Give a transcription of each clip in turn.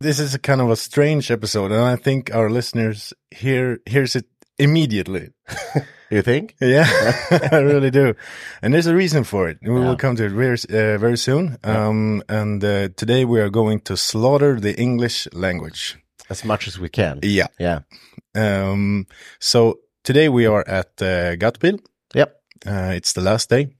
This is a kind of a strange episode, and I think our listeners hear hears it immediately. You think? yeah, I really do, and there's a reason for it. We Yeah. will come to it very uh, very soon. Um, and uh, today we are going to slaughter the English language. As much as we can. Yeah. Yeah. Um, so today we are at uh, Gatebil. Yep. Uh, it's the last day,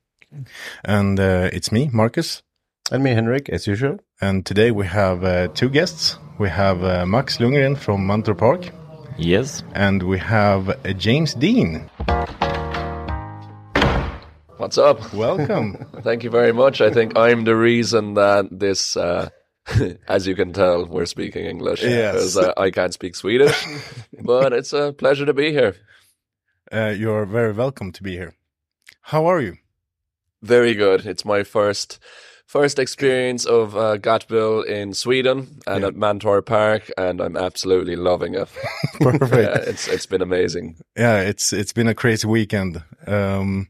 and uh, it's me, Marcus. And me, Henrik, as usual. And today we have uh, two guests. We have uh, Max Lundgren from Mantorp Park, Yes. and we have uh, James Deane. What's up? Welcome. Thank you very much. I think I'm the reason that this, uh, as you can tell, we're speaking English Yes. because uh, I can't speak Swedish. but it's a pleasure to be here. uh, you're very welcome to be here. How are you? Very good. It's my first first experience of uh, Gatebil in Sweden and Yeah. at Mantorp Park, and I'm absolutely loving it. Perfect. Yeah, it's it's been amazing. yeah, it's it's been a crazy weekend. Um,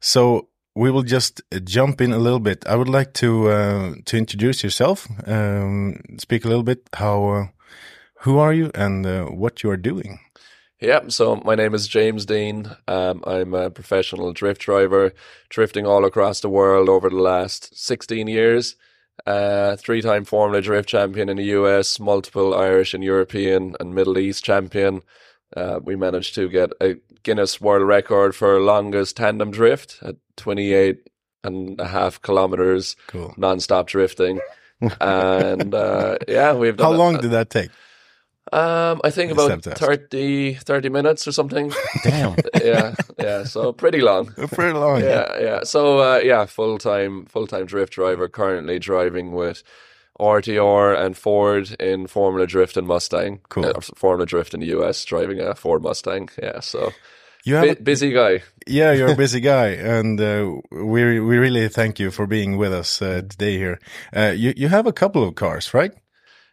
so we will just uh, jump in a little bit. I would like to uh, to introduce yourself. Um, speak a little bit. How uh, who are you and uh, what you are doing? Yeah, so my name is James Deane. Um, I'm a professional drift driver, drifting all across the world over the last 16 years. Uh, three-time Formula Drift champion in the US, multiple Irish and European and Middle East champion. Uh, we managed to get a Guinness World Record for longest tandem drift at 28 and a half kilometers Cool. non-stop drifting. and uh, yeah, we've done How a- long did that take? um, I think about Except 30, 30 minutes or something. Damn. yeah, yeah. So pretty long. Pretty long. Yeah, yeah. So uh, yeah, full time, full time drift driver. Currently driving with RTR and Ford in Formula Drift and Mustang. Cool. Uh, Formula Drift in the US, driving a Ford Mustang. Yeah. So You have bu- busy guy. Yeah, you're a busy guy, and uh, we we really thank you for being with us uh, today here. Uh, you you have a couple of cars, right?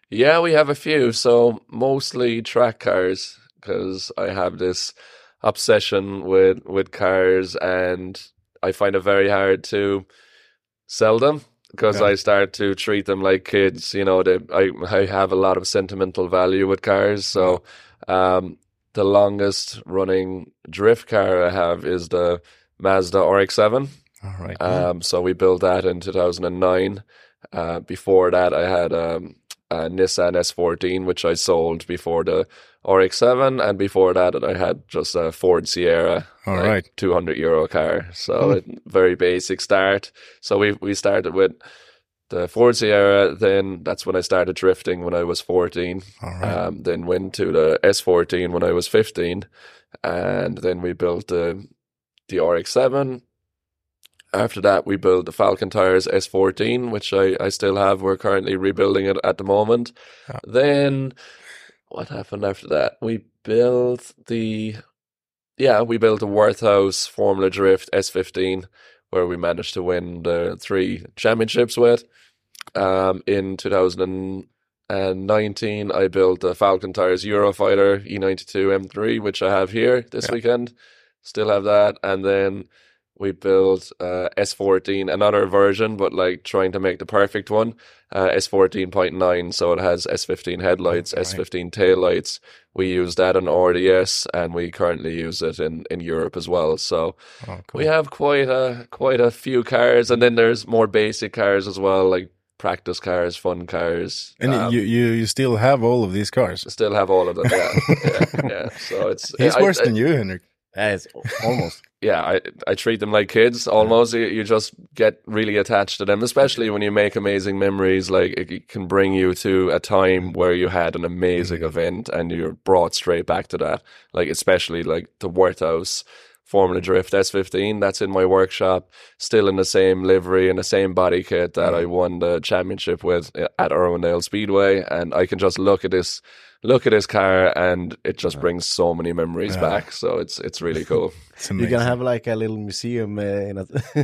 Yeah, we have a few. So mostly track cars because I have this obsession with with cars, and I find it very hard to sell them because Yeah. I start to treat them like kids. You know, they, I I have a lot of sentimental value with cars. So, um, the longest running drift car I have is the Mazda RX-7. All right. Um, so we built that in 2009. Uh, before that, I had um, a Nissan S14, which I sold before the RX-7, and before that, I had just a Ford Sierra, All like right. 200 euro car. So it, very basic start. So we we started with the Ford Sierra. Then that's when I started drifting when I was 14. All right. Um, then went to the S14 when I was 15, and then we built the the RX-7. After that, we built the Falcon Tires S14, which I, I still have. We're currently rebuilding it at the moment. Yeah. Then what happened after that? We built the, yeah, we built a Worthouse Formula Drift S15, where we managed to win the three championships with. Um, in 2019, I built a Falcon Tires Eurofighter E92 M3, which I have here this weekend. Still have that, and then we built uh, S14, another version, but like trying to make the perfect one. Uh, S14.9, so it has S15 headlights, S15 taillights. We use that on RDS, and we currently use it in, in Europe as well. So Oh, cool. we have quite a quite a few cars, and then there's more basic cars as well, like practice cars, fun cars. And Um, you, you you still have all of these cars. still have all of them. Yeah, yeah, yeah. So it's He's I- worse I- than you, Henrik. Yeah, almost. yeah, I I treat them like kids almost. You, you just get really attached to them, especially when you make amazing memories. Like it, it can bring you to a time where you had an amazing event and you're brought straight back to that. Like especially like the Worthouse Formula Drift S15 that's in my workshop, still in the same livery and the same body kit that I won the championship with uh, at Irwindale Speedway, and I can just look at this. Look at this car, and it just brings so many memories back. So it's it's really cool. It's You're gonna have like a little museum uh, in a,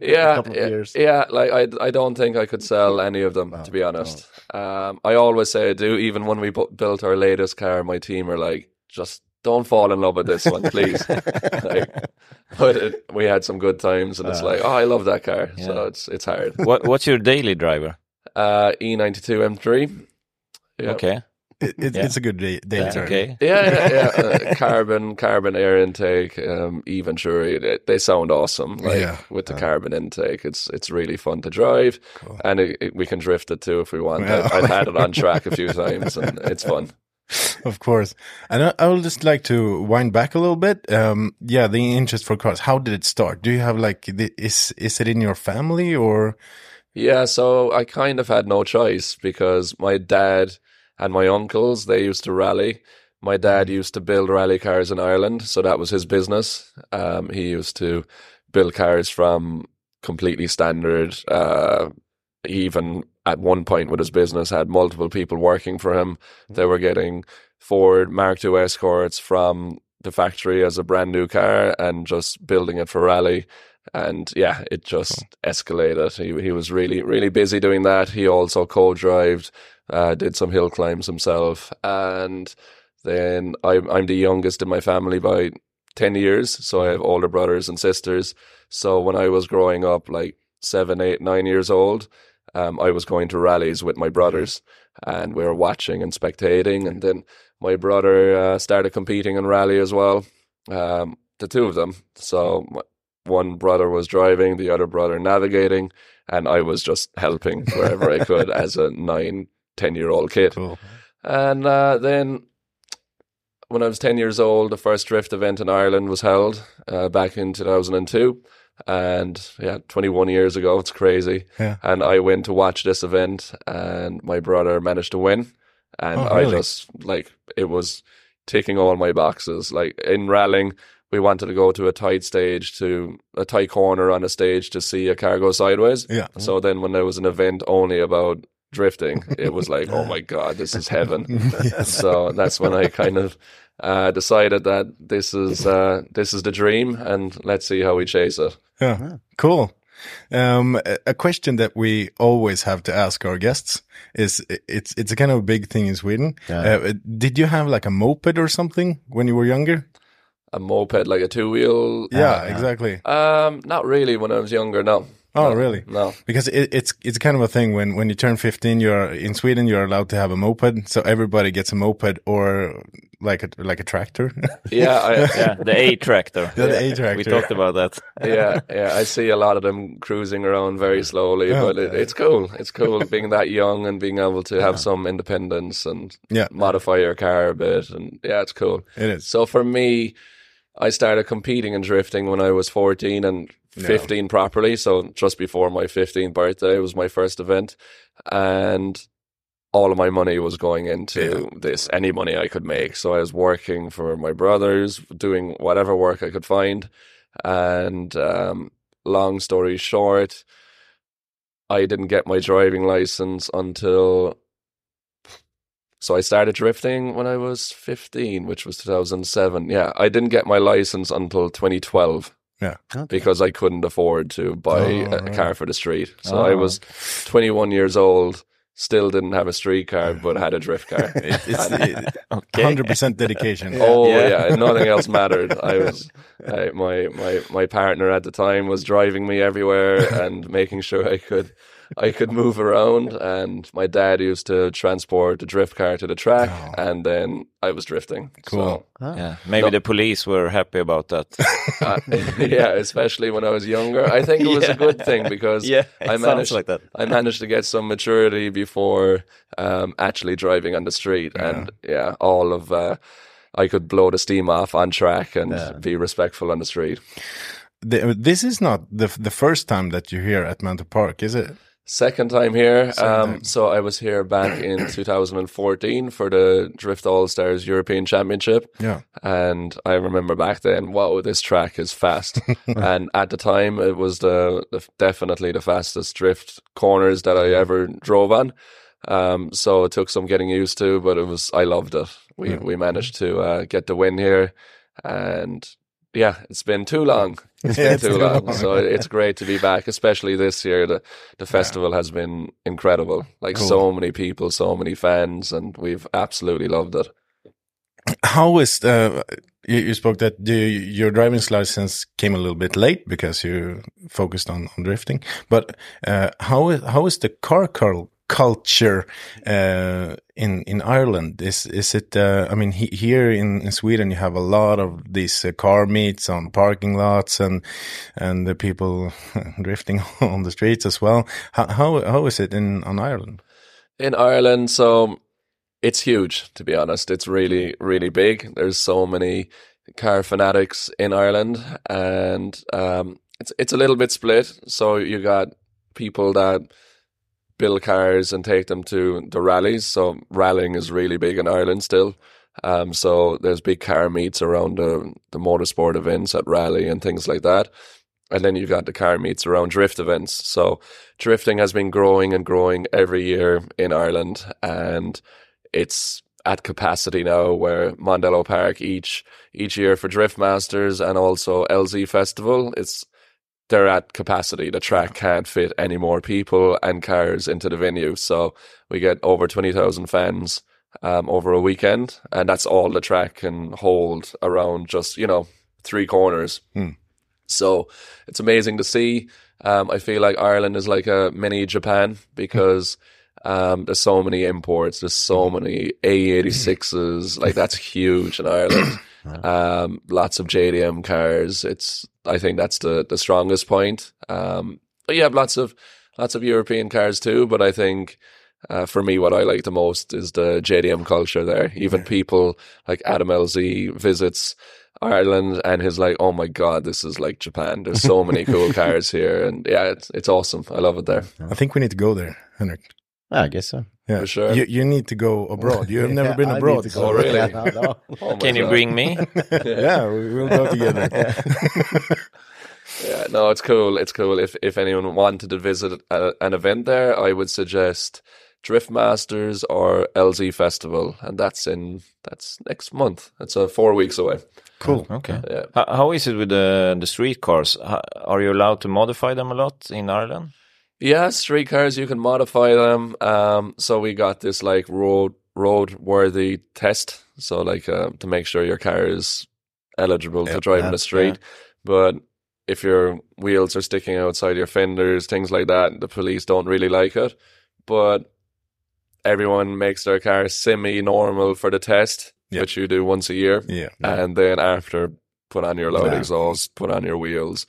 yeah, a couple of yeah, years. yeah. Like I, I don't think I could sell any of them to be honest. Um, I always say I do. Even when we bu- built our latest car, my team are like, just don't fall in love with this one, please. like, but it, we had some good times, and it's like, oh, I love that car. So it's it's hard. What What's your daily driver? Uh, E92 M3. Yeah. Okay. It, it, Yeah. It's a good day. day Yeah, turn. okay. Yeah, yeah, yeah. Uh, carbon, carbon air intake, um, Eventuri. They, they sound awesome. Like Yeah. with the carbon intake, it's it's really fun to drive, and it, it, we can drift it too if we want. Yeah. I, I've had it on track a few times, and it's fun. Of course. And I, I would just like to wind back a little bit. Um, yeah, the interest for cars. How did it start? Do you have like, the, is is it in your family or? Yeah, so I kind of had no choice because my dad and my uncles they used to rally. My dad used to build rally cars in Ireland, so that was his business. Um, he used to build cars from completely standard. Uh, he even at one point with his business had multiple people working for him. They were getting Ford Mark II Escorts from the factory as a brand new car and just building it for rally. And yeah, it just escalated. He he was really really busy doing that. He also co-drived, uh, did some hill climbs himself, and then I'm I'm the youngest in my family by ten years, so I have older brothers and sisters. So when I was growing up, like seven, eight, nine years old, um, I was going to rallies with my brothers, and we were watching and spectating. And then my brother uh, started competing in rally as well. Um, the two of them. So one brother was driving, the other brother navigating, and I was just helping wherever I could as a nine, ten year old kid. Cool. And uh, then when I was 10 years old, the first drift event in Ireland was held uh, back in 2002. And yeah, 21 years ago, it's crazy. Yeah. And I went to watch this event, and my brother managed to win. And Oh, I really? just, like, it was ticking all my boxes. Like, in rallying, we wanted to go to a tight stage, to a tight corner on a stage to see a car go sideways. Yeah. Mm-hmm. So then when there was an event only about drifting, it was like, oh my God, this is heaven. So that's when I kind of uh, decided that this is uh, this is the dream, and let's see how we chase it. Yeah. Cool. Um, a- a question that we always have to ask our guests is it's it's a kind of a big thing in Sweden. Uh, did you have like a moped or something when you were younger? A moped, like a two wheel. Yeah, exactly. Um, not really. When I was younger, no. Oh, No, really? No. Because it, it's it's kind of a thing when when you turn 15 you're in Sweden you're allowed to have a moped so everybody gets a moped or like a like a tractor Yeah, I, Yeah, the A tractor. Yeah, the A tractor. We talked about that. yeah, yeah. I see a lot of them cruising around very slowly, Yeah. but it, it's cool. It's cool being that young and being able to have some independence and Yeah. modify your car a bit. And yeah, it's cool. It is. So for me, I started competing in drifting when I was 14 and 15 properly. So just before my 15th birthday was my first event. And all of my money was going into this, any money I could make. So I was working for my brothers, doing whatever work I could find. And um, long story short, I didn't get my driving license until so I started drifting when I was 15, which was 2007. Yeah, I didn't get my license until 2012 Yeah. because I couldn't afford to buy Oh, a, a oh, right. car for the street. So I Oh. was 21 years old, still didn't have a street car, but had a drift car. It's Okay. hundred percent dedication. Oh Yeah. yeah. nothing else mattered. I was I, my my my partner at the time was driving me everywhere and making sure I could I could move around. And my dad used to transport the drift car to the track, and then I was drifting. Cool. So, Yeah, maybe the police were happy about that. uh, yeah, especially when I was younger, I think it was Yeah. a good thing because Yeah, I managed like that. I managed to get some maturity before um, actually driving on the street, and yeah, all of uh, I could blow the steam off on track and be respectful on the street. The- this is not the the first time that you're here at Mantorp Park, is it? Second time here. Um. So I was here back in 2014 for the Drift All Stars European Championship. Yeah. And I remember back then, wow, this track is fast. and at the time, it was the, the definitely the fastest drift corners that I ever drove on. Um, so it took some getting used to, but it was I loved it. We we managed to uh, get the win here, and yeah, it's been too long. It's been it's too too long. long. So it's great to be back, especially this year. The the festival has been incredible. Like Cool. so many people, so many fans, and we've absolutely loved it. How is the? You, you spoke that the, your driving license came a little bit late because you focused on, on drifting. But uh, how is how is the car cul- culture uh, in in Ireland? Is is it? Uh, I mean, he, here in, in Sweden, you have a lot of these uh, car meets on parking lots and and the people drifting on the streets as well. How how, how is it in on Ireland? in Ireland. So it's huge, to be honest. It's really, really big. There's so many car fanatics in Ireland, and um, it's it's a little bit split. So you got people that build cars and take them to the rallies. So rallying is really big in Ireland still. Um, so there's big car meets around the the motorsport events at rally and things like that. And then you've got the car meets around drift events. So drifting has been growing and growing every year in Ireland, and it's at capacity now. Where Mondello Park each each year for Drift Masters and also LZ Festival, it's they're at capacity. The track can't fit any more people and cars into the venue, so we get over twenty thousand fans um, over a weekend, and that's all the track can hold around just you know three corners. So it's amazing to see. Um, I feel like Ireland is like a mini Japan because um, there's so many imports. There's so many AE86s. Like that's huge in Ireland. Um, lots of JDM cars. It's I think that's the the strongest point. Um, but you have lots of lots of European cars too. But I think. Uh, for me, what I like the most is the JDM culture there. Even people like Adam LZ visits Ireland and he's like, "Oh my god, this is like Japan. There's so many cool cars here, and yeah, it's it's awesome. I love it there I think we need to go there, Henrik. I guess so. Yeah, For sure. You you need to go abroad. You have never Yeah, been abroad. to go. Oh, really? Yeah, no, no. Oh Can you God. bring me? yeah, we will go together. Yeah, no, it's cool. It's cool. If if anyone wanted to visit a, an event there, I would suggest Drift Masters or LZ Festival, and that's in that's next month. It's uh, four weeks away. cool. Okay. Yeah. How, how is it with the the street cars? How, are you allowed to modify them a lot in Ireland? Yeah, street cars you can modify them. Um, so we got this like road road worthy test. So like uh, to make sure your car is eligible to drive in the street. But if your wheels are sticking outside your fenders, things like that, the police don't really like it. But everyone makes their car semi normal for the test, Yep. which you do once a year. Yeah. And then after, put on your loud Yeah. exhaust, put on your wheels,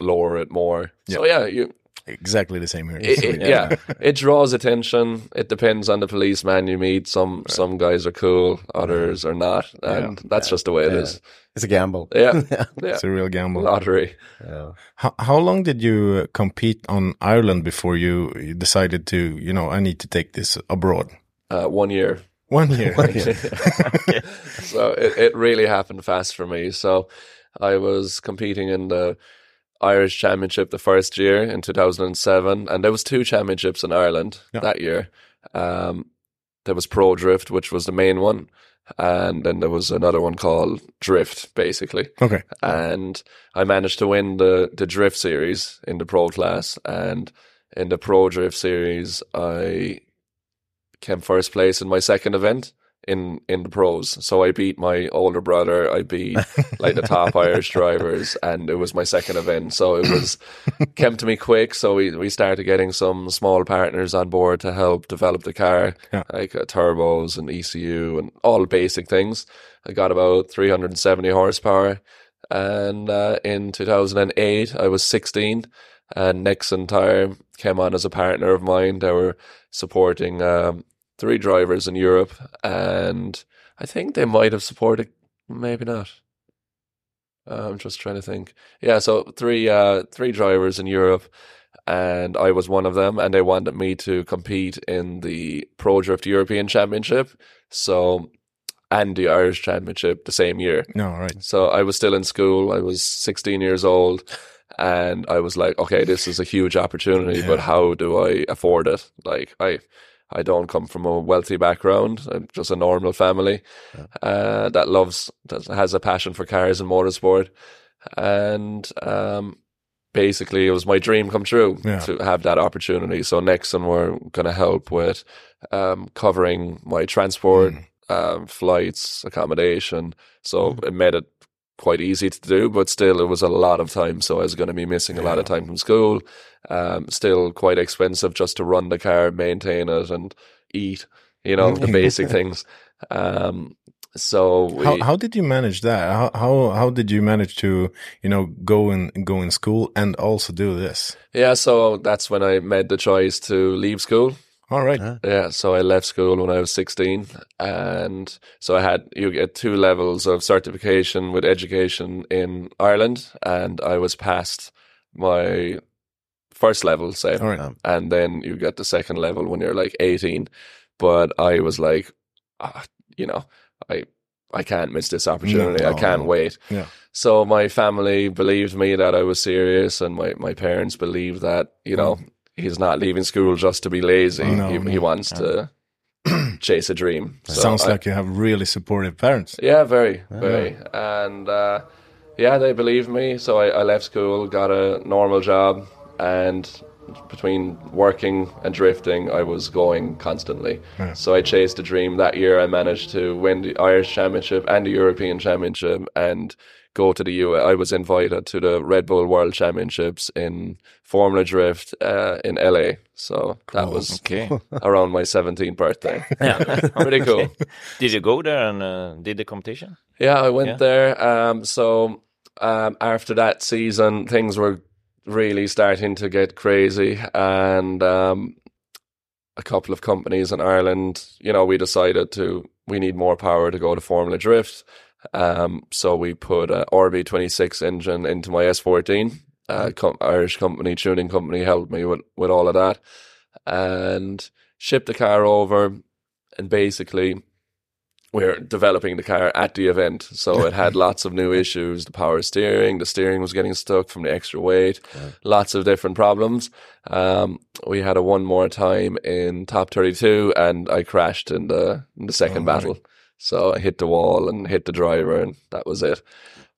lower it more. So yeah, you Exactly the same here. it, it, yeah, it draws attention. It depends on the policeman you meet. Some some guys are cool, others are not, and that's just the way it Yeah. is. It's a gamble. Yeah, yeah, It's a real gamble. lottery. Yeah. How, how long did you uh, compete on Ireland before you you decided to, you know, I need to take this abroad? Uh, one year. One year. so it, it really happened fast for me. So I was competing in the Irish Championship the first year in 2007, and there was two championships in Ireland Yeah. that year. Um, there was Pro Drift, which was the main one, and then there was another one called Drift, basically. Okay. And I managed to win the the Drift series in the Pro class, and in the Pro Drift series, I came first place in my second event in in the pros. So I beat my older brother. I beat like the top Irish drivers, and it was my second event. So it was came to me quick. So we we started getting some small partners on board to help develop the car, Yeah. like uh, turbos and ECU and all basic things. I got about 370 horsepower, and uh, in 2008 I was 16. And Nexen Tire came on as a partner of mine. They were supporting um, three drivers in Europe, and I think they might have supported, maybe not. I'm just trying to think. Yeah, so three uh, three drivers in Europe, and I was one of them, and they wanted me to compete in the Pro Drift European Championship, so and the Irish Championship the same year. No, right. So I was still in school. I was 16 years old. And I was like, okay, this is a huge opportunity, but how do I afford it? Like, I, I don't come from a wealthy background. I'm just a normal family uh, that loves, that has a passion for cars and motorsport. And um, basically, it was my dream come true Yeah. to have that opportunity. So Nexen were going to help with um, covering my transport, um, flights, accommodation. So it made it quite easy to do, but still it was a lot of time. So I was going to be missing a lot of time from school. Um, still quite expensive just to run the car, maintain it, and eat. You know the basic things. Um, so we, How how did you manage that? How how how did you manage to you know go in go in school and also do this? yeah, so that's when I made the choice to leave school. All right. Yeah, so I left school when I was 16 and so I had you get two levels of certification with education in Ireland and I was past my first level say All right. and then you get the second level when you're like 18 but I was like ah, you know I I can't miss this opportunity. I can't no. wait. Yeah. So my family believed me that I was serious, and my, my parents believed that you know he's not leaving school just to be lazy. No, he, no. he wants to chase a dream. So Sounds I- like you have really supportive parents. yeah, very, very, and uh, yeah, they believed me. So I, I left school, got a normal job, and between working and drifting, I was going constantly. So I chased a dream. That year, I managed to win the Irish Championship and the European Championship, and go to the U. I was invited to the Red Bull World Championships in Formula Drift uh, in LA. So that was Okay. around my 17th birthday. yeah. Pretty cool. Did you go there and uh, did the competition? Yeah, I went Yeah. there. Um, so um, after that season, things were really starting to get crazy, and um, a couple of companies in Ireland, you know, we decided to we need more power to go to Formula Drift. Um, so we put a RB26 engine into my S14. Uh, com- Irish company, tuning company, helped me with, with all of that, and shipped the car over. And basically, we're developing the car at the event. So it had lots of new issues. The power steering, the steering was getting stuck from the extra weight, lots of different problems. Um, we had a one more time in top 32 and I crashed in the, in the second battle. So I hit the wall and hit the driver and that was it.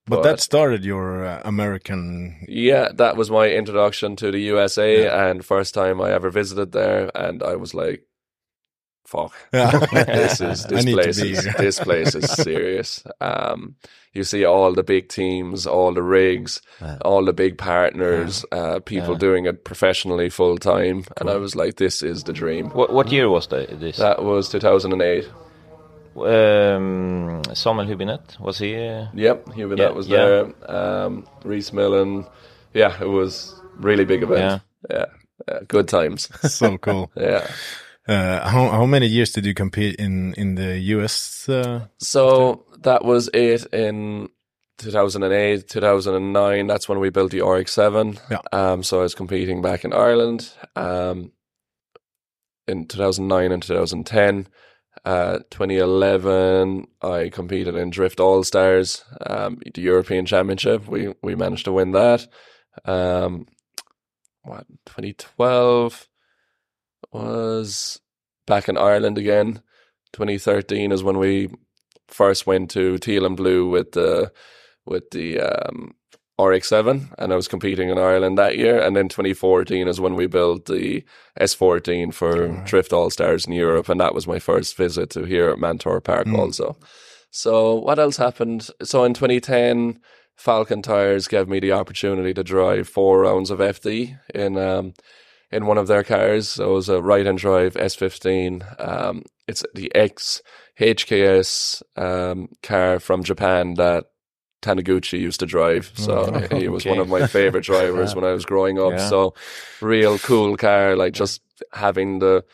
But that started your uh, American. Yeah, that was my introduction to the USA and first time I ever visited there. And I was like, fuck. Yeah. this is this place is this place is serious. Um, you see all the big teams, all the rigs, all the big partners, uh, people doing it professionally full time, and I was like, this is the dream. What, what year was the, this? That was 2008. um, Samuel Hübinette, was he? Uh, Yep, Hubert Yeah, that was yeah. there. Um, Rhys Millen. Yeah, it was really big event. Yeah, yeah, good times. So cool. yeah. Uh, how how many years did you compete in in the US? Uh, So that was it in 2008, 2009. That's when we built the RX-7. Yeah. Um, so I was competing back in Ireland. Um, in 2009 and 2010. Uh, 2011, I competed in Drift All Stars, um, the European Championship. We we managed to win that. Um, what 2012 was back in Ireland again. 2013 is when we first went to Teal and Blue with the with the um, RX7, and I was competing in Ireland that year. And then 2014 is when we built the S14 for Drift All Stars in Europe, and that was my first visit to here at Mantorp Park also. So what else happened? So in 2010, Falcon Tires gave me the opportunity to drive four rounds of FD in um, in one of their cars. So it was a right and drive S15. Um, it's the X HKS um, car from Japan that Taniguchi used to drive. So he was one of my favorite drivers when I was growing up. Yeah. So real cool car, like just having the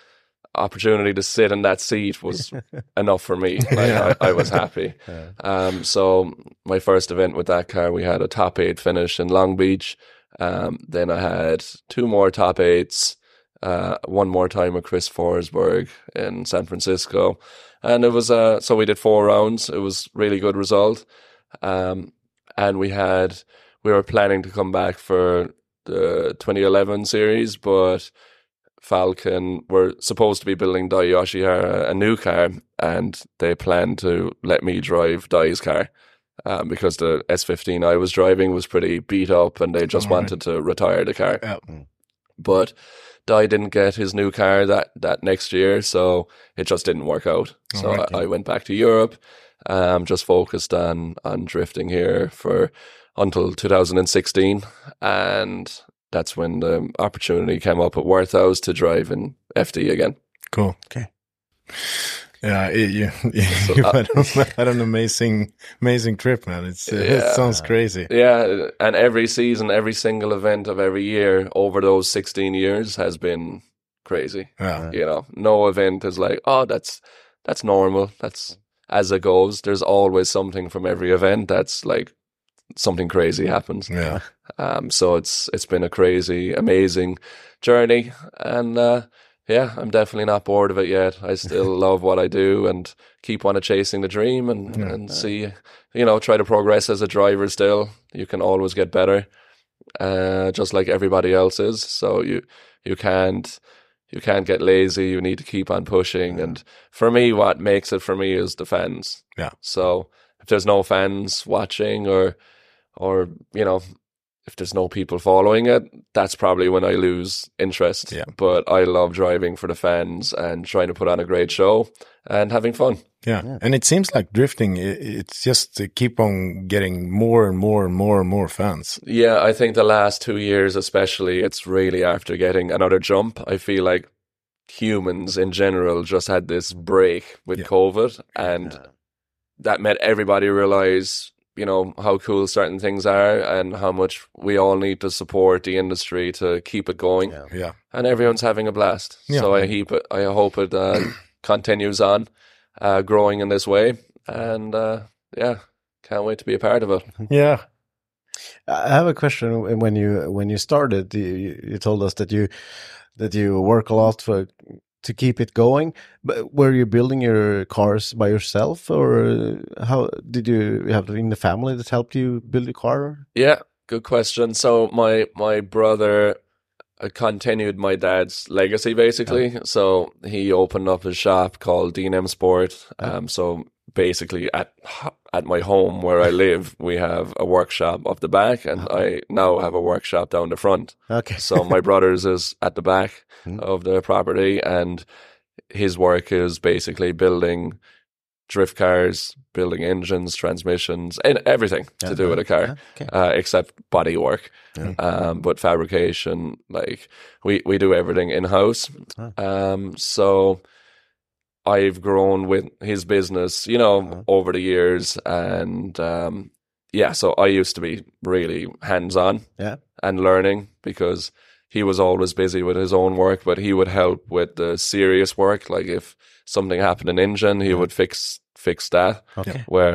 opportunity to sit in that seat was enough for me. Like, I, I was happy. Um, so my first event with that car, we had a top eight finish in Long Beach. Um, then I had two more top eights, uh, one more time with Chris Forsberg in San Francisco. And it was, uh, so we did four rounds. It was really good result. Um, and we had, we were planning to come back for the 2011 series, but Falcon were supposed to be building Dai Yoshihara a new car, and they planned to let me drive Dai's car. Um, because the S15 I was driving was pretty beat up and they just wanted to retire the car. Yeah. But Dai didn't get his new car that, that next year, so it just didn't work out. So Alright. I, I went back to Europe, um, just focused on, on drifting here for until 2016. And that's when the opportunity came up at Worthouse to drive in FD again. Cool. Okay. Yeah, it, you, you uh, had, an, had an amazing, amazing trip, man. It's uh, it sounds crazy. Yeah, and every season, every single event of every year over those 16 years has been crazy. Yeah, You know, no event is like, oh, that's that's normal. That's as it goes. There's always something from every event that's like something crazy happens. yeah, Um, so it's it's been a crazy, amazing journey, and uh, yeah, I'm definitely not bored of it yet. I still love what I do and keep on chasing the dream and and see, you know, try to progress as a driver. Still, you can always get better, uh, just like everybody else is. So you you can't. You can't get lazy. You need to keep on pushing. And for me, what makes it for me is the fans. Yeah. So if there's no fans watching or, or, you know, if there's no people following it, that's probably when I lose interest. Yeah. But I love driving for the fans and trying to put on a great show and having fun. yeah. And it seems like drifting, it's just to keep on getting more and more and more and more fans. Yeah, I think the last two years, especially, it's really after getting another jump. I feel like humans in general just had this break with Yeah. COVID, and that made everybody realize, you know, how cool certain things are and how much we all need to support the industry to keep it going. Yeah. Yeah, And everyone's having a blast. Yeah. So I hope it, I hope it uh, continues on, uh, growing in this way, and uh, yeah, can't wait to be a part of it. yeah, I have a question. When you when you started, you, you told us that you that you work a lot for to keep it going. But were you building your cars by yourself, or how did you have in the family that helped you build a car? Yeah, good question. So my my brother uh, continued my dad's legacy basically. So he opened up a shop called D&M Sport. Um, so basically at at my home where I live, we have a workshop up the back, and I now have a workshop down the front. Okay. So my brother's is at the back of the property, and his work is basically building drift cars, building engines, transmissions, and everything to do with a car, Okay. uh, except body work. Um, but fabrication, like we we do everything in house. Um, so I've grown with his business, you know, over the years, and um, yeah. So I used to be really hands on Yeah. and learning because he was always busy with his own work, but he would help with the serious work. Like if something happened in engine, he would fix fix that. Okay. Where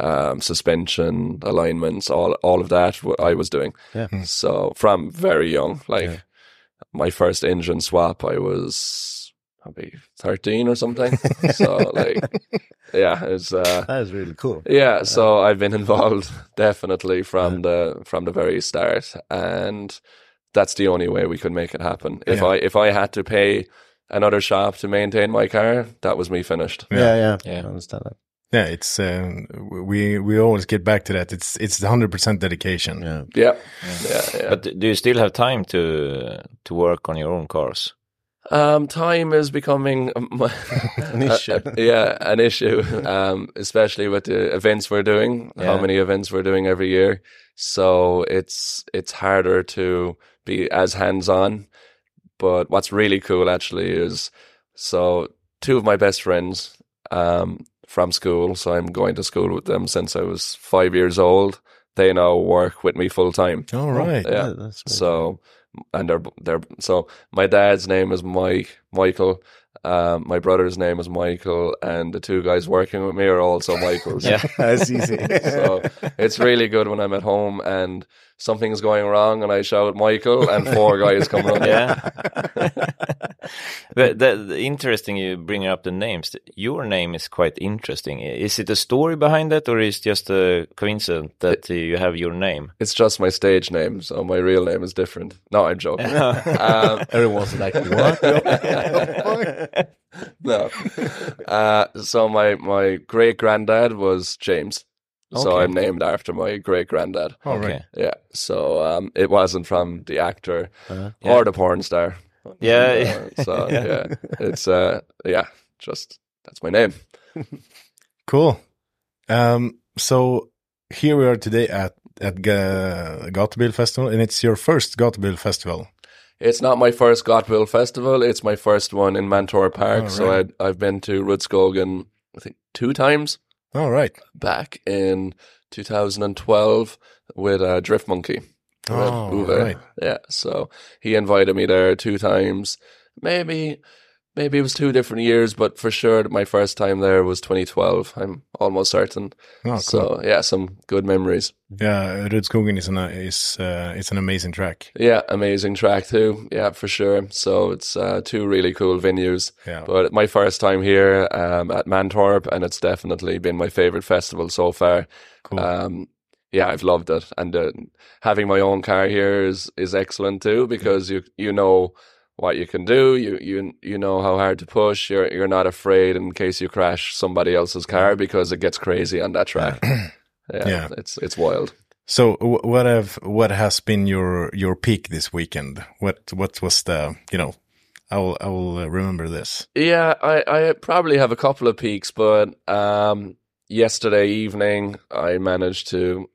um, suspension, alignments, all all of that I was doing. Yeah. So from very young, like Yeah. my first engine swap, I was probably thirteen or something. so like, yeah, it's uh, That is really cool. yeah. So I've been involved definitely from the from the very start, and that's the only way we could make it happen. If Yeah. I if I had to pay another shop to maintain my car, that was me finished. Yeah, yeah, Yeah. I understand that. Yeah, it's uh, we we always get back to that. It's it's hundred percent dedication. Yeah. Yeah, yeah, yeah. But do you still have time to to work on your own cars? Um, time is becoming An issue. yeah, an issue. Um, especially with the events we're doing, how many events we're doing every year. So it's it's harder to be as hands on. But what's really cool actually is so two of my best friends um, from school. So I'm going to school with them since I was five years old. They now work with me full time. All right. Yeah. that's So, and they're they're so my dad's name is Mike Michael. Um, my brother's name is Michael, and the two guys working with me are also Michaels. Yeah. That's easy. so it's really good when I'm at home and something's going wrong, and I shout Michael, and four guys come running. Yeah. but the, the interesting you bring up the names. Your name is quite interesting. Is it a story behind that, or is it just a coincidence that you have your name? It's just my stage name, so my real name is different. No, I'm joking. um, Everyone's like, what? no. Uh, so my my great granddad was James. So I'm named after my great granddad. All right. Okay. Yeah. So um, it wasn't from the actor Uh-huh. or the porn star. Yeah. Uh, so yeah, it's uh yeah, just that's my name. Cool. Um, so here we are today at at Ga- Gatebil Festival, and it's your first Gatebil Festival. It's not my first Gatebil festival. It's my first one in Mantorp Park. Oh, So right. I, I've been to Rudskogen, I think, two times All right. back in 2012 with uh, Drift Monkey. Oh, right. Yeah. So he invited me there two times. Maybe, maybe it was two different years, but for sure my first time there was 2012. I'm almost certain. Oh, cool. So yeah, some good memories. Yeah, Rudskogen is an is uh, it's an amazing track. Yeah, amazing track too. Yeah, for sure. So it's uh, two really cool venues. Yeah. But my first time here um, at Mantorp, and it's definitely been my favorite festival so far. Cool. Um, yeah, I've loved it, and uh, having my own car here is is excellent too because you you know what you can do. You you you know how hard to push. You're you're not afraid in case you crash somebody else's car because it gets crazy on that track. yeah, Yeah. it's it's wild. So what have what has been your your peak this weekend? What what was the you know? I will I will uh, remember this. Yeah, I, I probably have a couple of peaks, but um, yesterday evening I managed to.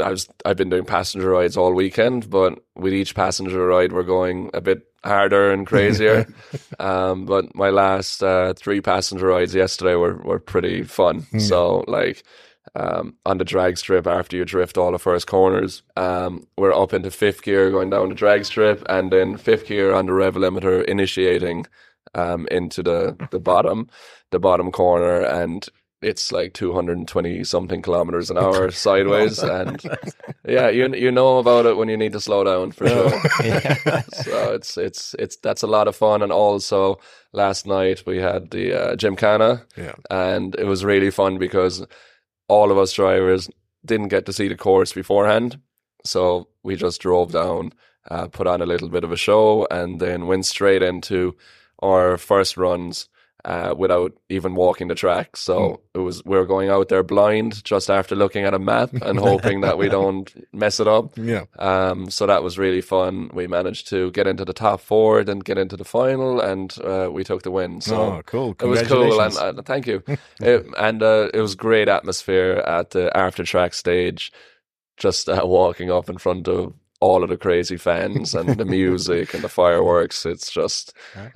I was I've been doing passenger rides all weekend, but with each passenger ride we're going a bit harder and crazier. um, but my last uh, three passenger rides yesterday were were pretty fun. So like. Um, on the drag strip after you drift all the first corners, um, we're up into fifth gear going down the drag strip, and then fifth gear on the rev limiter initiating um, into the the bottom, the bottom corner, and it's like 220 something kilometers an hour sideways, and yeah, you you know about it when you need to slow down for sure. so it's it's it's that's a lot of fun, and also last night we had the uh, Gymkhana, Yeah. and it was really fun because all of us drivers didn't get to see the course beforehand, so we just drove down, uh, put on a little bit of a show, and then went straight into our first runs uh, without even walking the track. So it was we were going out there blind just after looking at a map and hoping that we don't mess it up. Yeah. Um, so that was really fun. We managed to get into the top four, then get into the final, and uh, we took the win. So oh, cool. it was cool, and uh, thank you. it, and uh, it was great atmosphere at the after track stage. Just uh, walking up in front of all of the crazy fans and the music and the fireworks. It's just,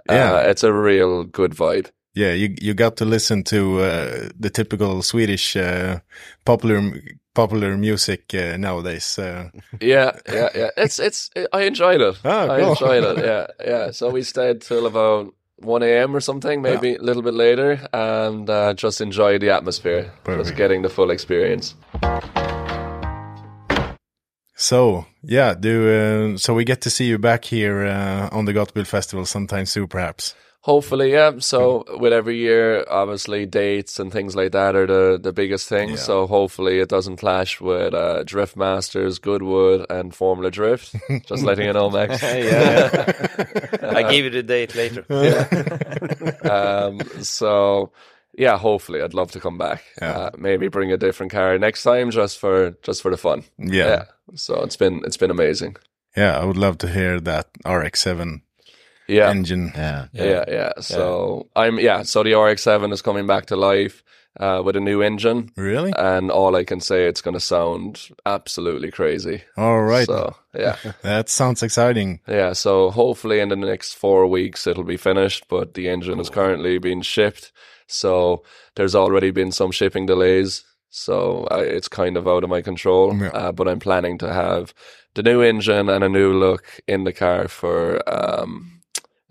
Yeah. uh, it's a real good vibe. Yeah, you you got to listen to uh, the typical Swedish uh, popular popular music uh, nowadays. Uh, Yeah, yeah, yeah. It's it's. I enjoyed it. Ah, I cool. enjoyed it. Yeah, yeah. So we stayed till about one a.m. or something, maybe a little bit later, and uh, just enjoyed the atmosphere, just getting the full experience. so yeah, do uh, so we get to see you back here uh, on the Gatebil Festival sometime soon, perhaps. Hopefully, yeah. So with every year, obviously dates and things like that are the the biggest thing. Yeah. So hopefully it doesn't clash with uh, Drift Masters, Goodwood, and Formula Drift. Just letting you know, Max. yeah. I give you the date later. um, so yeah, hopefully I'd love to come back. Yeah. Uh, maybe bring a different car next time, just for just for the fun. Yeah. Yeah. So it's been it's been amazing. Yeah, I would love to hear that RX-7 Yeah. engine. Yeah. yeah, yeah, So I'm yeah. So the RX-7 is coming back to life uh, with a new engine, Really? and all I can say it's going to sound absolutely crazy. All right. So yeah, That sounds exciting. yeah. So hopefully in the next four weeks it'll be finished, but the engine is currently being shipped. So there's already been some shipping delays. So uh, it's kind of out of my control. Yeah. Uh, but I'm planning to have the new engine and a new look in the car for um,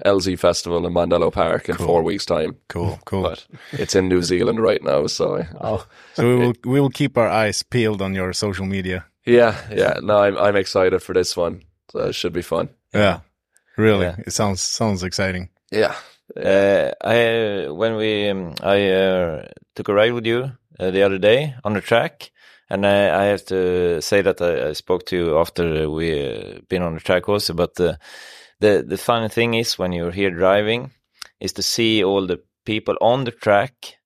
LZ Festival in Mondello Park in Cool. four weeks' time. Cool, cool. But it's in New Zealand right now, so I, Oh, so we will we will keep our eyes peeled on your social media. yeah, yeah. No, I'm I'm excited for this one. So it should be fun. Yeah. Really. Yeah. It sounds sounds exciting. Yeah, Uh, I when we um, I uh, took a ride with you uh, the other day on the track, and I, I have to say that I, I spoke to you after we uh, been on the track also. But uh, the the funny thing is when you're here driving, is to see all the people on the track,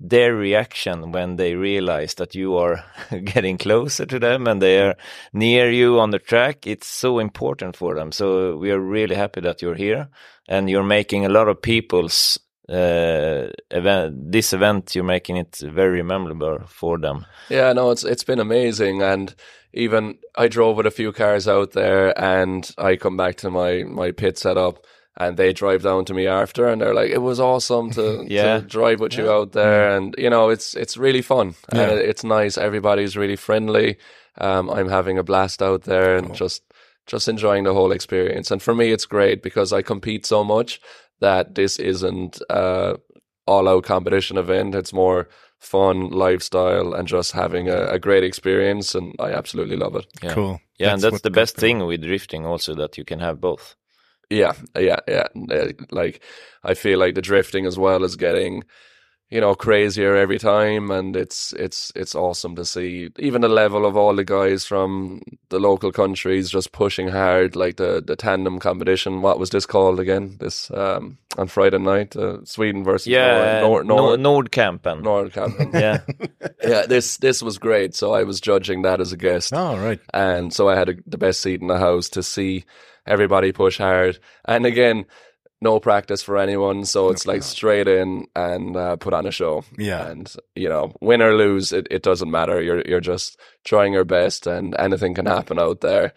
their reaction when they realize that you are getting closer to them and they are near you on the track. It's so important for them. So we are really happy that you're here and you're making a lot of people's uh, event. This event, you're making it very memorable for them. Yeah, no, it's it's been amazing, and even I drove with a few cars out there, and I come back to my my pit setup, and they drive down to me after, and they're like, "It was awesome to, Yeah. to drive with you out there," and you know, it's it's really fun, Yeah. and it's nice. Everybody's really friendly. Um, I'm having a blast out there, and just just enjoying the whole experience. And for me, it's great because I compete so much that this isn't uh all out competition event. It's more fun lifestyle and just having a, a great experience and I absolutely love it. Yeah. Cool. Yeah, and that's the best got- thing with drifting also that you can have both. Yeah, yeah, yeah. Like I feel like the drifting as well as getting you know crazier every time and it's it's it's awesome to see even the level of all the guys from the local countries just pushing hard like the the tandem competition what was this called again this um on Friday night uh, Sweden versus Yeah, Nor- Nor- Nor- Nordkampen. Nordkampen. yeah, yeah, this this was great. So I was judging that as a guest, Oh, right. and so I had a, the best seat in the house to see everybody push hard. And again, no practice for anyone, so it's like straight in and uh, put on a show. Yeah. and you know, win or lose, it, it doesn't matter. You're you're just trying your best, and anything can happen out there,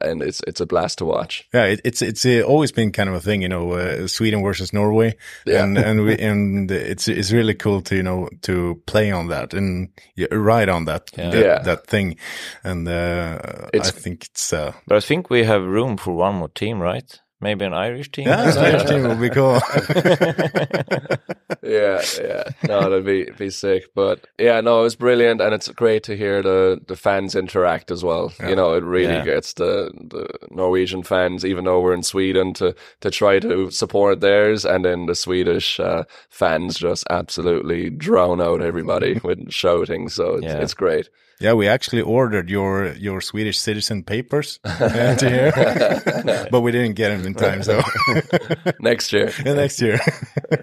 and it's it's a blast to watch. Yeah, it, it's it's uh, always been kind of a thing, you know, uh, Sweden versus Norway, Yeah. and and we and it's it's really cool to you know to play on that and ride on that that, Yeah. that thing, and uh, It's- I think it's uh, but I think we have room for one more team, right? Maybe an Irish team. yeah, it's Irish team will be cool. yeah, yeah. No, that'd be be sick. But yeah, no, it was brilliant, and it's great to hear the the fans interact as well. You know, it really Yeah. gets the the Norwegian fans, even though we're in Sweden, to to try to support theirs, and then the Swedish uh, fans just absolutely drown out everybody with shouting. So it's, Yeah. it's great. Yeah, we actually ordered your your Swedish citizen papers uh, to here, but we didn't get them in time. So Next year. Yeah, next year,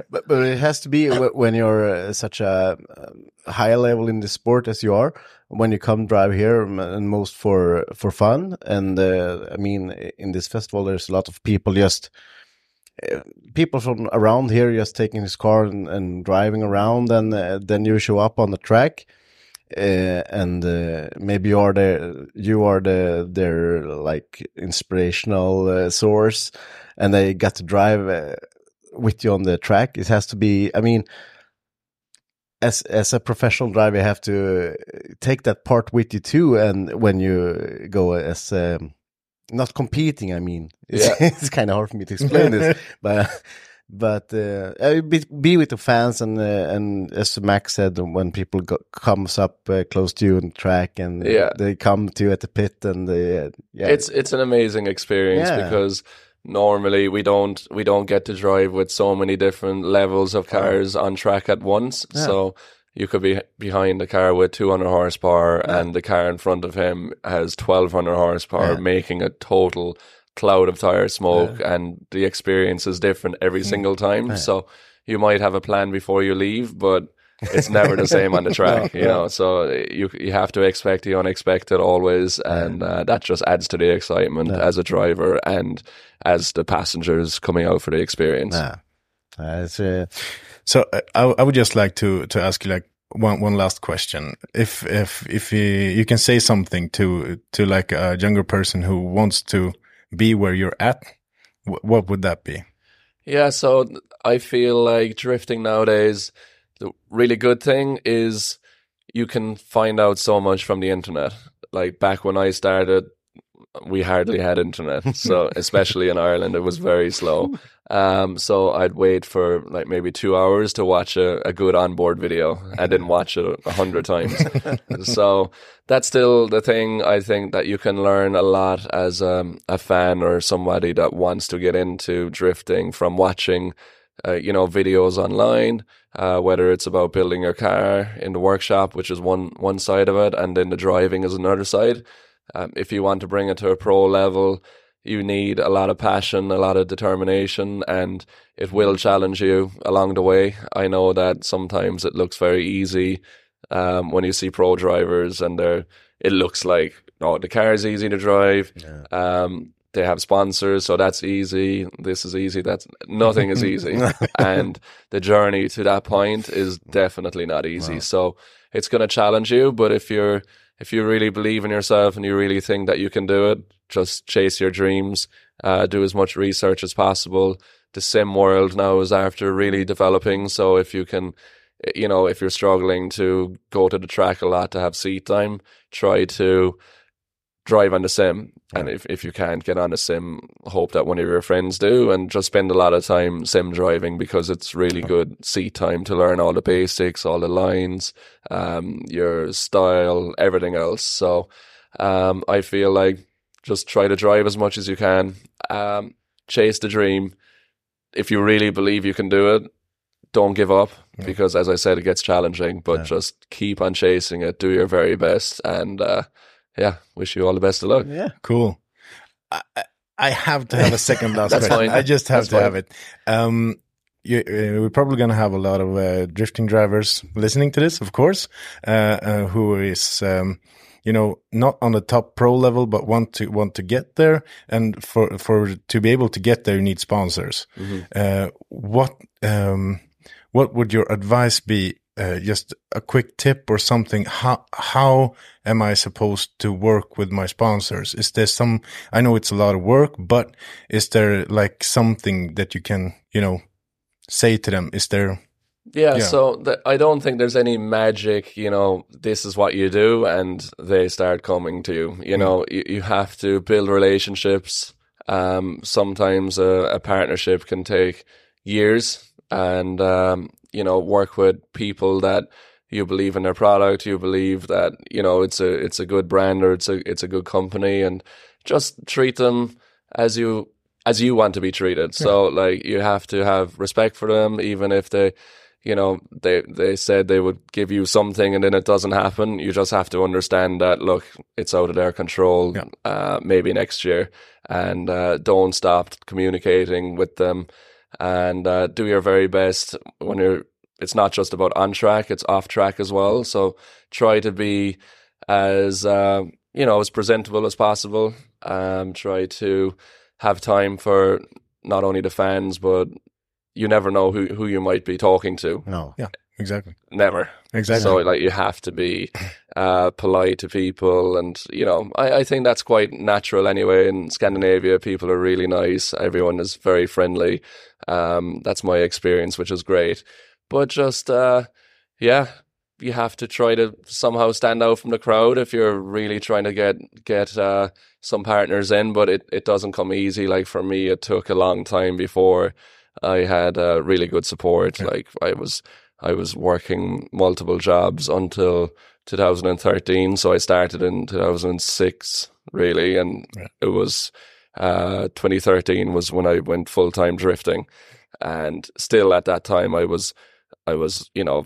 but, but it has to be when you're uh, such a um, high level in the sport as you are when you come drive here and most for for fun and uh, i mean in this festival there's a lot of people just uh, people from around here just taking his car and, and driving around and uh, then you show up on the track uh, and uh, maybe you are the you are the their like inspirational uh, source and they got to drive uh, with you on the track it has to be i mean as as a professional driver you have to uh, take that part with you too and when you go as um, not competing i mean it's, Yeah. it's kind of hard for me to explain this but but uh, be, be with the fans and uh, and as Max said when people go, comes up uh, close to you in track and Yeah. they come to you at the pit and they, uh, yeah It's it's an amazing experience Yeah. because normally we don't we don't get to drive with so many different levels of cars on track at once. Yeah. So you could be behind a car with 200 horsepower and the car in front of him has 1200 horsepower making a total cloud of tire smoke and the experience is different every single time. So you might have a plan before you leave but it's never the same on the track, you know. So you you have to expect the unexpected always, and uh, that just adds to the excitement as a driver and as the passengers coming out for the experience. yeah. Uh, uh, So uh, I, I would just like to to ask you like one one last question. If if if you, you can say something to to like a younger person who wants to be where you're at, wh- what would that be? Yeah, so I feel like drifting nowadays, the really good thing is you can find out so much from the internet. Like back when I started, we hardly had internet. So especially in Ireland, it was very slow. Um, so I'd wait for like maybe two hours to watch a, a good onboard video. I didn't watch it a hundred times. so that's still the thing. I think that you can learn a lot as um, a fan or somebody that wants to get into drifting from watching, uh, you know, videos online. Uh, whether it's about building your car in the workshop, which is one one side of it, and then the driving is another side. Um, if you want to bring it to a pro level, you need a lot of passion, a lot of determination, and it will challenge you along the way. I know that sometimes it looks very easy um, when you see pro drivers, and they're it looks like oh the car is easy to drive. Um, they have sponsors, so that's easy. This is easy. That's nothing is easy, and the journey to that point is definitely not easy. So it's going to challenge you, but if you're if you really believe in yourself and you really think that you can do it, just chase your dreams. Uh, do as much research as possible. The sim world now is after really developing. So if you can, you know, if you're struggling to go to the track a lot to have seat time, try to drive on the sim. And if, if you can't get on a sim, hope that one of your friends do and just spend a lot of time sim driving because it's really good seat time to learn all the basics, all the lines, um, your style, everything else. So, um, I feel like just try to drive as much as you can. Um, chase the dream. If you really believe you can do it, don't give up because, as I said, it gets challenging. But just keep on chasing it. Do your very best, and uh, yeah, wish you all the best of luck. yeah Cool. I, I- I have to have a second last That's question. fine. I just have That's to fine. have it. Um, you, uh, we're probably going to have a lot of uh, drifting drivers listening to this, of course, uh, uh, who is, um, you know, not on the top pro level, but want to want to get there. And for for to be able to get there, you need sponsors. Uh, what um, what would your advice be? Uh, just a quick tip or something. How how am I supposed to work with my sponsors? Is there some? I know it's a lot of work, but is there like something that you can you know say to them? Is there? Yeah, Yeah. so th- I don't think there's any magic, you know, this is what you do and they start coming to you. You know, you, you have to build relationships. Um, sometimes a, a partnership can take years and, um, you know, work with people that you believe in their product, you believe that, you know, it's a, it's a good brand or it's a, it's a good company and just treat them as you, as you want to be treated. So like you have to have respect for them, even if they, you know, they they said they would give you something and then it doesn't happen. You just have to understand that look, it's out of their control. Yeah. Uh, maybe next year, and uh, don't stop communicating with them, and uh, do your very best when you're. It's not just about on track; it's off track as well. So try to be as uh, you know as presentable as possible. Um, try to have time for not only the fans, but you never know who, who you might be talking to. No. Yeah, exactly. Never. Exactly. So like you have to be uh, polite to people, and you know I, I think that's quite natural anyway. In Scandinavia, people are really nice. Everyone is very friendly. Um, that's my experience, which is great. But just uh, yeah, you have to try to somehow stand out from the crowd if you're really trying to get get uh, some partners in. But it, it doesn't come easy. Like for me, it took a long time before I had uh, really good support. Like I was I was working multiple jobs until 2013. So I started in 2006, really, and it was uh, 2013 was when I went full time drifting, and still at that time I was I was you know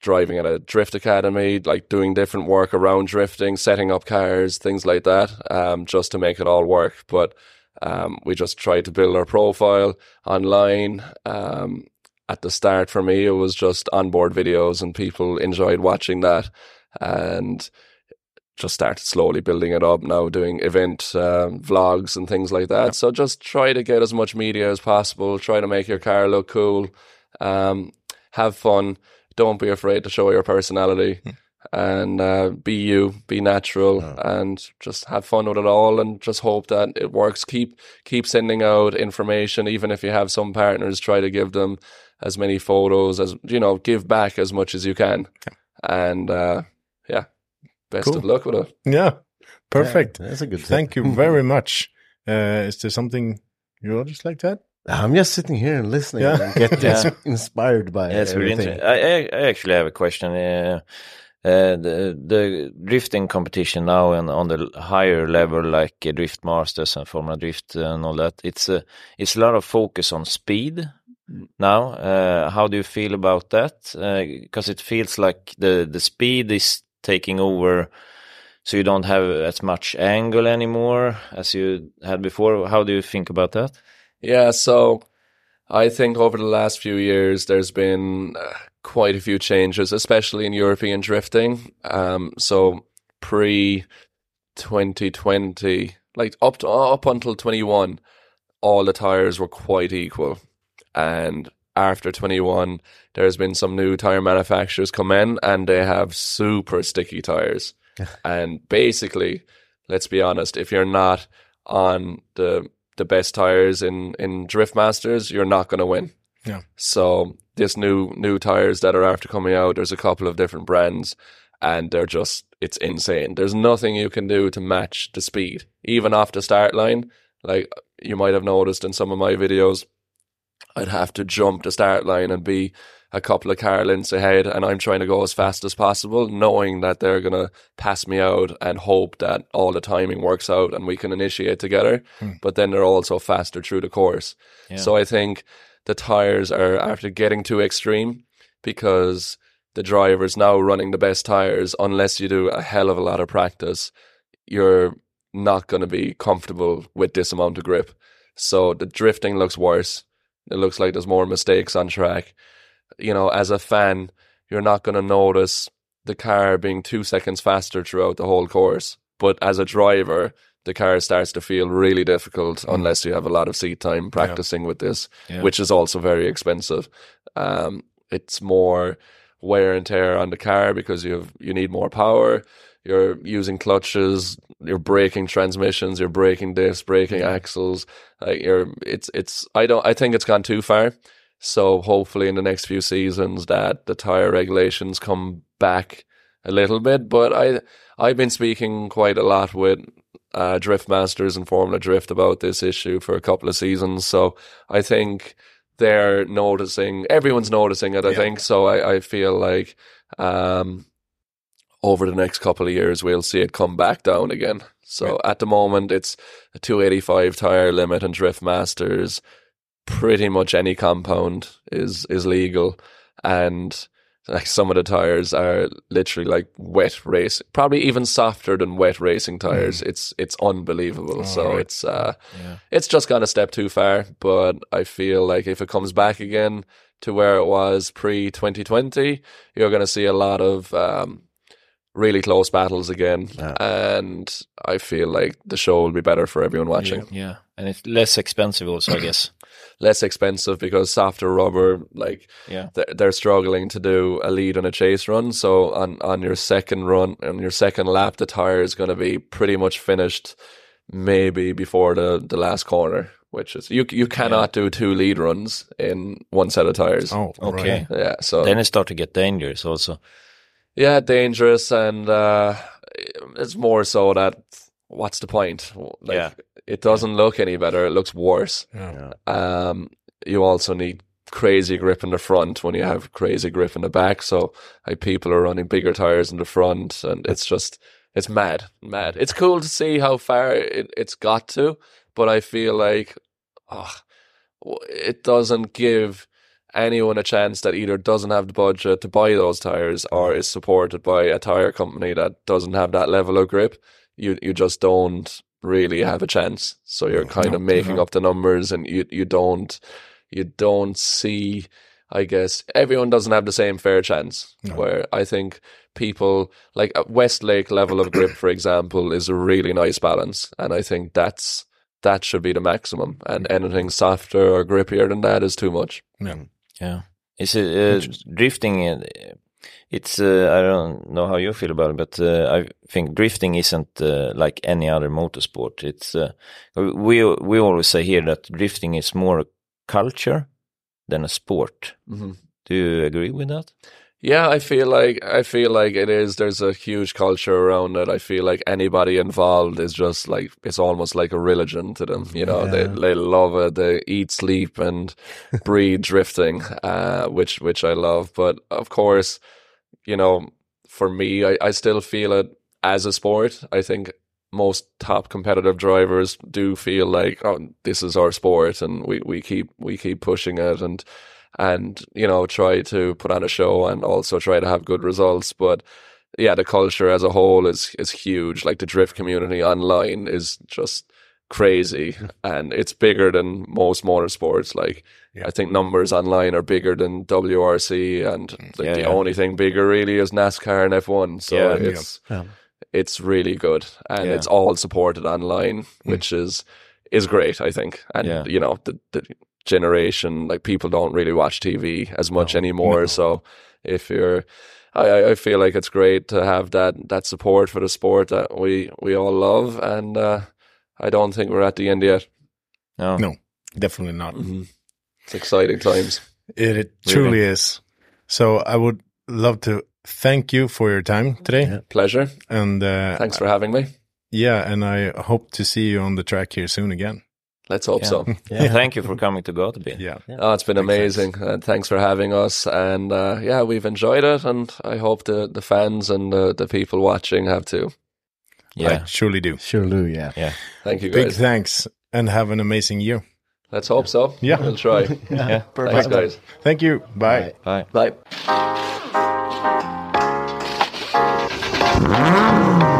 driving at a drift academy, like doing different work around drifting, setting up cars, things like that, um, just to make it all work. But um, we just tried to build our profile online. Um, at the start, for me, it was just onboard videos, and people enjoyed watching that, and just started slowly building it up. Now doing event um, vlogs and things like that. So just try to get as much media as possible. Try to make your car look cool. Um, have fun. Don't be afraid to show your personality. And uh, be you, be natural, and just have fun with it all, and just hope that it works. Keep keep sending out information, even if you have some partners. Try to give them as many photos as you know. Give back as much as you can, and uh, yeah, best Cool. of luck with it. yeah, perfect. Yeah, that's a good Thank tip. you very much. Uh, is there something you would just like that? I'm just sitting here and listening Yeah. and get Yeah. inspired by Yeah, it's really everything. interesting. I, I, I actually have a question. Uh, uh, the the drifting competition now and on the higher level, like uh, Drift Masters and Formula Drift and all that, it's a it's a lot of focus on speed now. Uh, how do you feel about that? Because it feels like the the speed is taking over, so you don't have as much angle anymore as you had before. How do you think about that? Yeah, so I think over the last few years there's been uh, quite a few changes, especially in European drifting. Um, so pre 2020, like up to, up until 21, all the tires were quite equal, and after 21, there's been some new tire manufacturers come in, and they have super sticky tires, and basically, let's be honest, if you're not on the the best tires in in Drift Masters, you're not going to win. Yeah. So this new new tires that are after coming out, there's a couple of different brands, and they're just it's insane. There's nothing you can do to match the speed, even off the start line. Like you might have noticed in some of my videos, I'd have to jump the start line and be a couple of car lengths ahead, and I'm trying to go as fast as possible, knowing that they're gonna pass me out, and hope that all the timing works out and we can initiate together. Hmm. But then they're also faster through the course. So I think the tires are after getting too extreme because the driver's now running the best tires. Unless you do a hell of a lot of practice, you're not going to be comfortable with this amount of grip. So the drifting looks worse. It looks like there's more mistakes on track. You know, as a fan, you're not going to notice the car being two seconds faster throughout the whole course. But as a driver, the car starts to feel really difficult unless you have a lot of seat time practicing with this, Yeah. which is also very expensive. Um, it's more wear and tear on the car because you have, you need more power. You're using clutches, you're breaking transmissions, you're breaking discs, braking axles. Like you're, it's it's. I don't. I think it's gone too far. So hopefully in the next few seasons that the tire regulations come back a little bit. But I I've been speaking quite a lot with uh, Drift Masters and Formula Drift about this issue for a couple of seasons. So I think they're noticing. Everyone's noticing it. I think so. I I feel like um over the next couple of years we'll see it come back down again. So at the moment it's a 285 tire limit and Drift Masters. Pretty much any compound is is legal. and like some of the tires are literally like wet race, probably even softer than wet racing tires. It's it's unbelievable. so it's uh, it's just gone a step too far. But I feel like if it comes back again to where it was pre 2020, you're going to see a lot of um, really close battles again, and I feel like the show will be better for everyone watching. Yeah, and it's less expensive also, I guess. Less expensive because softer rubber, like Yeah. they're, they're struggling to do a lead on a chase run. So on on your second run, on your second lap, the tire is going to be pretty much finished, maybe before the the last corner. Which is you you cannot do two lead runs in one set of tires. Oh, Okay. right. Yeah, so Then it start to get dangerous also. Yeah, dangerous, and uh, it's more so that what's the point? Like, Yeah. it doesn't look any better; it looks worse. Yeah. Um, you also need crazy grip in the front when you have crazy grip in the back. So, like people are running bigger tires in the front, and it's just it's mad, mad. It's cool to see how far it, it's got to, but I feel like oh, it doesn't give anyone a chance that either doesn't have the budget to buy those tires or is supported by a tire company that doesn't have that level of grip. You you just don't really have a chance. So you're kind of making up the numbers, and you you don't you don't see. I guess everyone doesn't have the same fair chance. Where I think people like at Westlake level of grip, for example, is a really nice balance, and I think that's that should be the maximum. And mm. anything softer or grippier than that is too much. Yeah. Yeah. Is it uh, drifting? Uh, it's uh, I don't know how you feel about it, but uh, I think drifting isn't uh, like any other motorsport. It's uh, we we always say here that drifting is more a culture than a sport. Mm-hmm. Do you agree with that? Yeah, I feel like I feel like it is. There's a huge culture around it. I feel like anybody involved is just like it's almost like a religion to them. You know, they they love it. They eat, sleep, and breathe drifting, uh, which which I love. But of course, you know, for me, I, I still feel it as a sport. I think most top competitive drivers do feel like, oh, this is our sport, and we, we keep we keep pushing it and and you know try to put on a show and also try to have good results. But yeah, the culture as a whole is is huge. Like the drift community online is just crazy, and it's bigger than most motorsports. Like I think numbers online are bigger than WRC, and mm. like Yeah, the yeah. only thing bigger really is NASCAR and F1. So Yeah. it's it's really good, and Yeah. it's all supported online, mm. which is is great. I think, and Yeah. you know the the generation like people don't really watch TV as much anymore. So if you're I, I- I feel like it's great to have that that support for the sport that we we all love, and uh, I don't think we're at the end yet. No. No, definitely not. It's exciting times. It, it truly is. So I would love to thank you for your time today. Pleasure. And uh, Thanks for having me. yeah, and I hope to see you on the track here soon again. Let's hope so. Yeah. Thank you for coming to Gatebil. Yeah. Oh, it's been amazing. Uh, thanks for having us. And uh, yeah, we've enjoyed it. And I hope the, the fans and the, the people watching have too. Yeah. I surely do. Sure, Lou. Yeah. Yeah. Thank you, Big thanks and have an amazing year. Let's hope so. Yeah. We'll try. Yeah. perfect. Thanks, guys. Thank you. Bye. Bye. Bye. Imagine